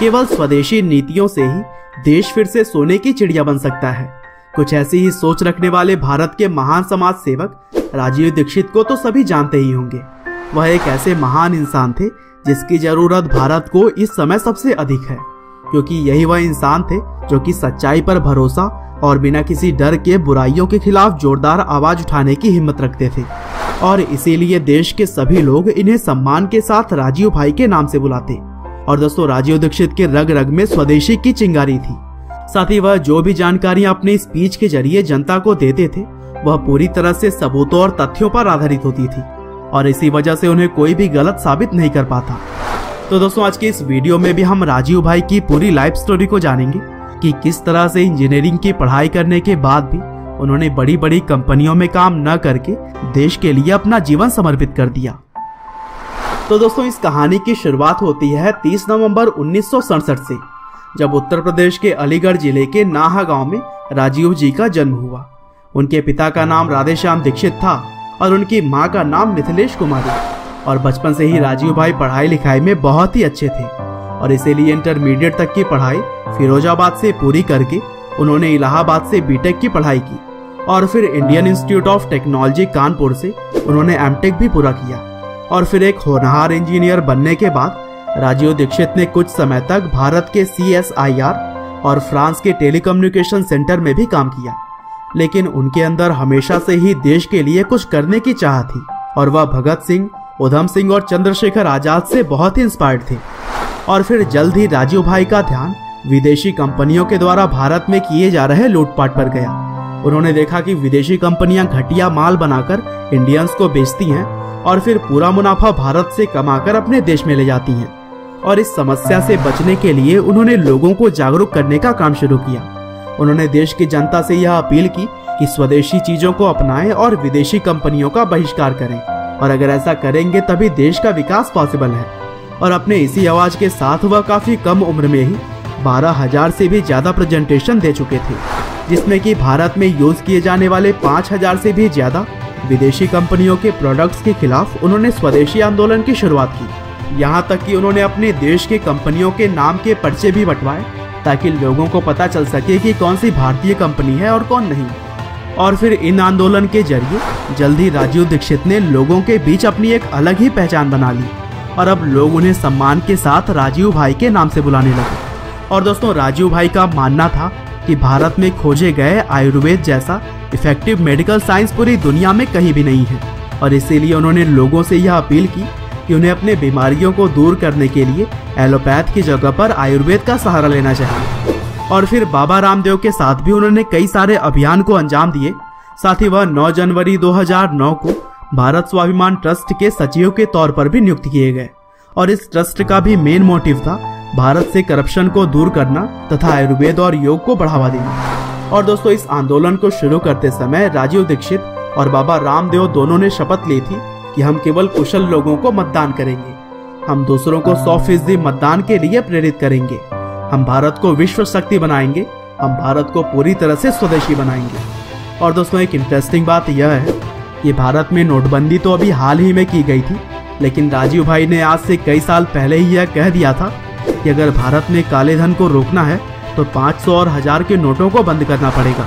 केवल स्वदेशी नीतियों से ही देश फिर से सोने की चिड़िया बन सकता है। कुछ ऐसी ही सोच रखने वाले भारत के महान समाज सेवक राजीव दीक्षित को तो सभी जानते ही होंगे। वह एक ऐसे महान इंसान थे जिसकी ज़रूरत भारत को इस समय सबसे अधिक है, क्योंकि यही वह इंसान थे जो कि सच्चाई पर भरोसा और बिना किसी डर के बुराइयों के खिलाफ जोरदार आवाज़ उठाने की हिम्मत रखते थे। और इसीलिए देश के सभी लोग इन्हें सम्मान के साथ राजीव भाई के नाम से बुलाते। और दोस्तों, राजीव दीक्षित के रग रग में स्वदेशी की चिंगारी थी। साथ ही वह जो भी जानकारियाँ अपने स्पीच के ज़रिए जनता को देते थे, वह पूरी तरह से सबूतों और तथ्यों पर आधारित होती थी और इसी वजह से उन्हें कोई भी गलत साबित नहीं कर पाता। तो दोस्तों, आज के इस वीडियो में भी हम राजीव भाई की पूरी लाइफ स्टोरी को जानेंगे कि किस तरह से इंजीनियरिंग की पढ़ाई करने के बाद भी उन्होंने बड़ी बड़ी कंपनियों में काम न करके देश के लिए अपना जीवन समर्पित कर दिया। तो दोस्तों, इस कहानी की शुरुआत होती है 30 नवंबर उन्नीस सौ सड़सठ से, जब उत्तर प्रदेश के अलीगढ़ ज़िले के नाहा गाँव में राजीव जी का जन्म हुआ। उनके पिता का नाम राधेश्याम दीक्षित था और उनकी माँ का नाम मिथिलेश कुमारी। और बचपन से ही राजीव भाई पढ़ाई लिखाई में बहुत ही अच्छे थे और इसीलिए इंटरमीडिएट तक की पढ़ाई फिरोजाबाद से पूरी करके उन्होंने इलाहाबाद से बीटेक की पढ़ाई की। और फिर Indian Institute of Technology Kanpur से उन्होंने एमटेक भी पूरा किया। और फिर एक होनहार इंजीनियर बनने के बाद, राजीव दीक्षित ने कुछ समय तक भारत के सीएसआईआर और फ्रांस के टेलीकम्युनिकेशन सेंटर में भी काम किया। लेकिन उनके अंदर हमेशा से ही देश के लिए कुछ करने की चाह थी और वह भगत सिंह, उधम सिंह और चंद्रशेखर आज़ाद से बहुत इंस्पायर्ड थे। और फिर जल्द ही राजीव भाई का ध्यान विदेशी कंपनियों के द्वारा भारत में किए जा रहे लूटपाट पर गया। उन्होंने देखा कि विदेशी कंपनियाँ घटिया माल बनाकर इंडियंस को बेचती हैं और फिर पूरा मुनाफा भारत से कमाकर अपने देश में ले जाती हैं। और इस समस्या से बचने के लिए उन्होंने लोगों को जागरूक करने का काम शुरू किया। उन्होंने देश की जनता से यह अपील की कि स्वदेशी चीज़ों को अपनाएँ और विदेशी कंपनियों का बहिष्कार करें। और अगर ऐसा करेंगे तभी देश का विकास पॉसिबल है। और अपने इसी आवाज़ के साथ वह काफ़ी कम उम्र में ही बारह हज़ार से भी ज़्यादा प्रेजेंटेशन दे चुके थे, जिसमें कि भारत में यूज़ किए जाने वाले पाँच हज़ार से भी ज़्यादा विदेशी कंपनियों के प्रोडक्ट्स के खिलाफ उन्होंने स्वदेशी आंदोलन की शुरुआत की। यहाँ तक कि उन्होंने अपने देश के कंपनियों के नाम के पर्चे भी बंटवाए, ताकि लोगों को पता चल सके कि कौन सी भारतीय कंपनी है और कौन नहीं। और फिर इन आंदोलन के ज़रिए जल्दी राजीव दीक्षित ने लोगों के बीच अपनी एक अलग ही पहचान बना ली, और अब लोग उन्हें सम्मान के साथ राजीव भाई के नाम से बुलाने लगे। और दोस्तों, राजीव भाई का मानना था कि भारत में खोजे गए आयुर्वेद जैसा इफ़ेक्टिव मेडिकल साइंस पूरी दुनिया में कहीं भी नहीं है। और इसीलिए उन्होंने लोगों से यह अपील की कि उन्हें अपने बीमारियों को दूर करने के लिए एलोपैथ की जगह पर आयुर्वेद का सहारा लेना चाहिए। और फिर बाबा रामदेव के साथ भी उन्होंने कई सारे अभियान को अंजाम दिए। साथ ही वह 9 जनवरी 2009 को भारत स्वाभिमान ट्रस्ट के सचिव के तौर पर भी नियुक्त किए गए। और इस ट्रस्ट का भी मेन मोटिव था, भारत से करप्शन को दूर करना तथा आयुर्वेद और योग को बढ़ावा देना। और दोस्तों, इस आंदोलन को शुरू करते समय राजीव दीक्षित और बाबा रामदेव दोनों ने शपथ ली थी कि हम केवल कुशल लोगों को मतदान करेंगे। हम दूसरों को सौ फ़ीसदी मतदान के लिए प्रेरित करेंगे। हम भारत को विश्व शक्ति बनाएँगे। हम भारत को पूरी तरह से स्वदेशी बनाएँगे। और दोस्तों, एक इंटरेस्टिंग बात यह है कि भारत में नोटबंदी तो अभी हाल ही में की गई थी, लेकिन राजीव भाई ने आज से कई साल पहले ही यह कह दिया था कि अगर भारत में काले धन को रोकना है तो 500 और हज़ार के नोटों को बंद करना पड़ेगा।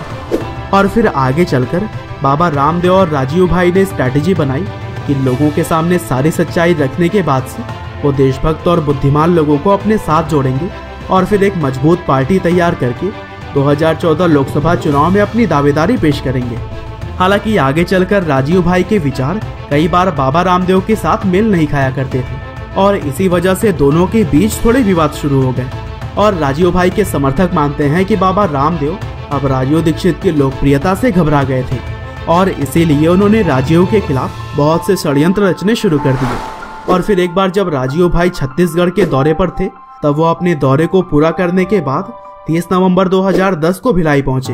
और फिर आगे चलकर बाबा रामदेव और राजीव भाई ने स्ट्रैटेजी बनाई कि लोगों के सामने सारी सच्चाई रखने के बाद से वो देशभक्त और बुद्धिमान लोगों को अपने साथ जोड़ेंगे और फिर एक मज़बूत पार्टी तैयार करके 2014 लोकसभा चुनाव में अपनी दावेदारी पेश करेंगे। हालाँकि आगे चलकर राजीव भाई के विचार कई बार बाबा रामदेव के साथ मेल नहीं खाया करते थे और इसी वजह से दोनों के बीच थोड़े विवाद शुरू हो गए। और राजीव भाई के समर्थक मानते हैं कि बाबा रामदेव अब राजीव दीक्षित की लोकप्रियता से घबरा गए थे और इसीलिए उन्होंने राजीव के खिलाफ बहुत से षड्यंत्र रचने शुरू कर दिए। और फिर एक बार जब राजीव भाई छत्तीसगढ़ के दौरे पर थे, तब वो अपने दौरे को पूरा करने के बाद 30 नवंबर 2010 को भिलाई पहुँचे।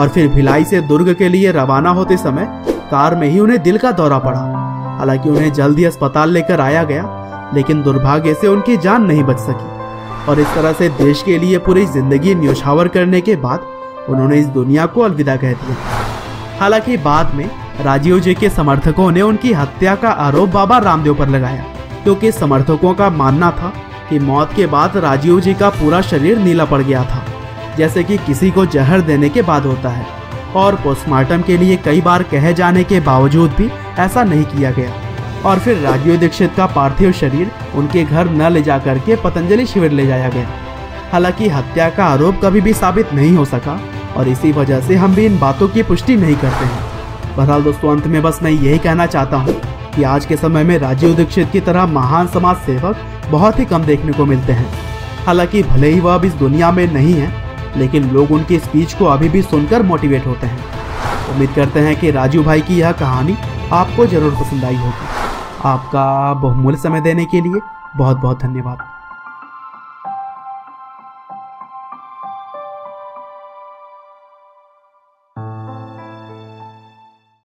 और फिर भिलाई से दुर्ग के लिए रवाना होते समय कार में ही उन्हें दिल का दौरा पड़ा। हालाँकि उन्हें जल्द ही अस्पताल लेकर आया गया, लेकिन दुर्भाग्य से उनकी जान नहीं बच सकी। और इस तरह से देश के लिए पूरी ज़िंदगी न्योछावर करने के बाद उन्होंने इस दुनिया को अलविदा कह दिया। हालाँकि बाद में राजीव जी के समर्थकों ने उनकी हत्या का आरोप बाबा रामदेव पर लगाया, क्योंकि समर्थकों का मानना था कि मौत के बाद राजीव जी का पूरा शरीर नीला पड़ गया था, जैसे कि किसी को जहर देने के बाद होता है। और पोस्टमार्टम के लिए कई बार कहे जाने के बावजूद भी ऐसा नहीं किया गया। और फिर राजीव दीक्षित का पार्थिव शरीर उनके घर न ले जा करके पतंजलि शिविर ले जाया गया। हालाँकि हत्या का आरोप कभी भी साबित नहीं हो सका और इसी वजह से हम भी इन बातों की पुष्टि नहीं करते हैं। बहरहाल दोस्तों, अंत में बस मैं यही कहना चाहता हूँ कि आज के समय में राजीव दीक्षित की तरह महान समाज सेवक बहुत ही कम देखने को मिलते हैं। हालाँकि भले ही वह अब इस दुनिया में नहीं है, लेकिन लोग उनकी स्पीच को अभी भी सुनकर मोटिवेट होते हैं। उम्मीद करते हैं कि राजू भाई की यह कहानी आपको ज़रूर पसंद आई होगी। आपका बहुमूल्य समय देने के लिए बहुत बहुत धन्यवाद।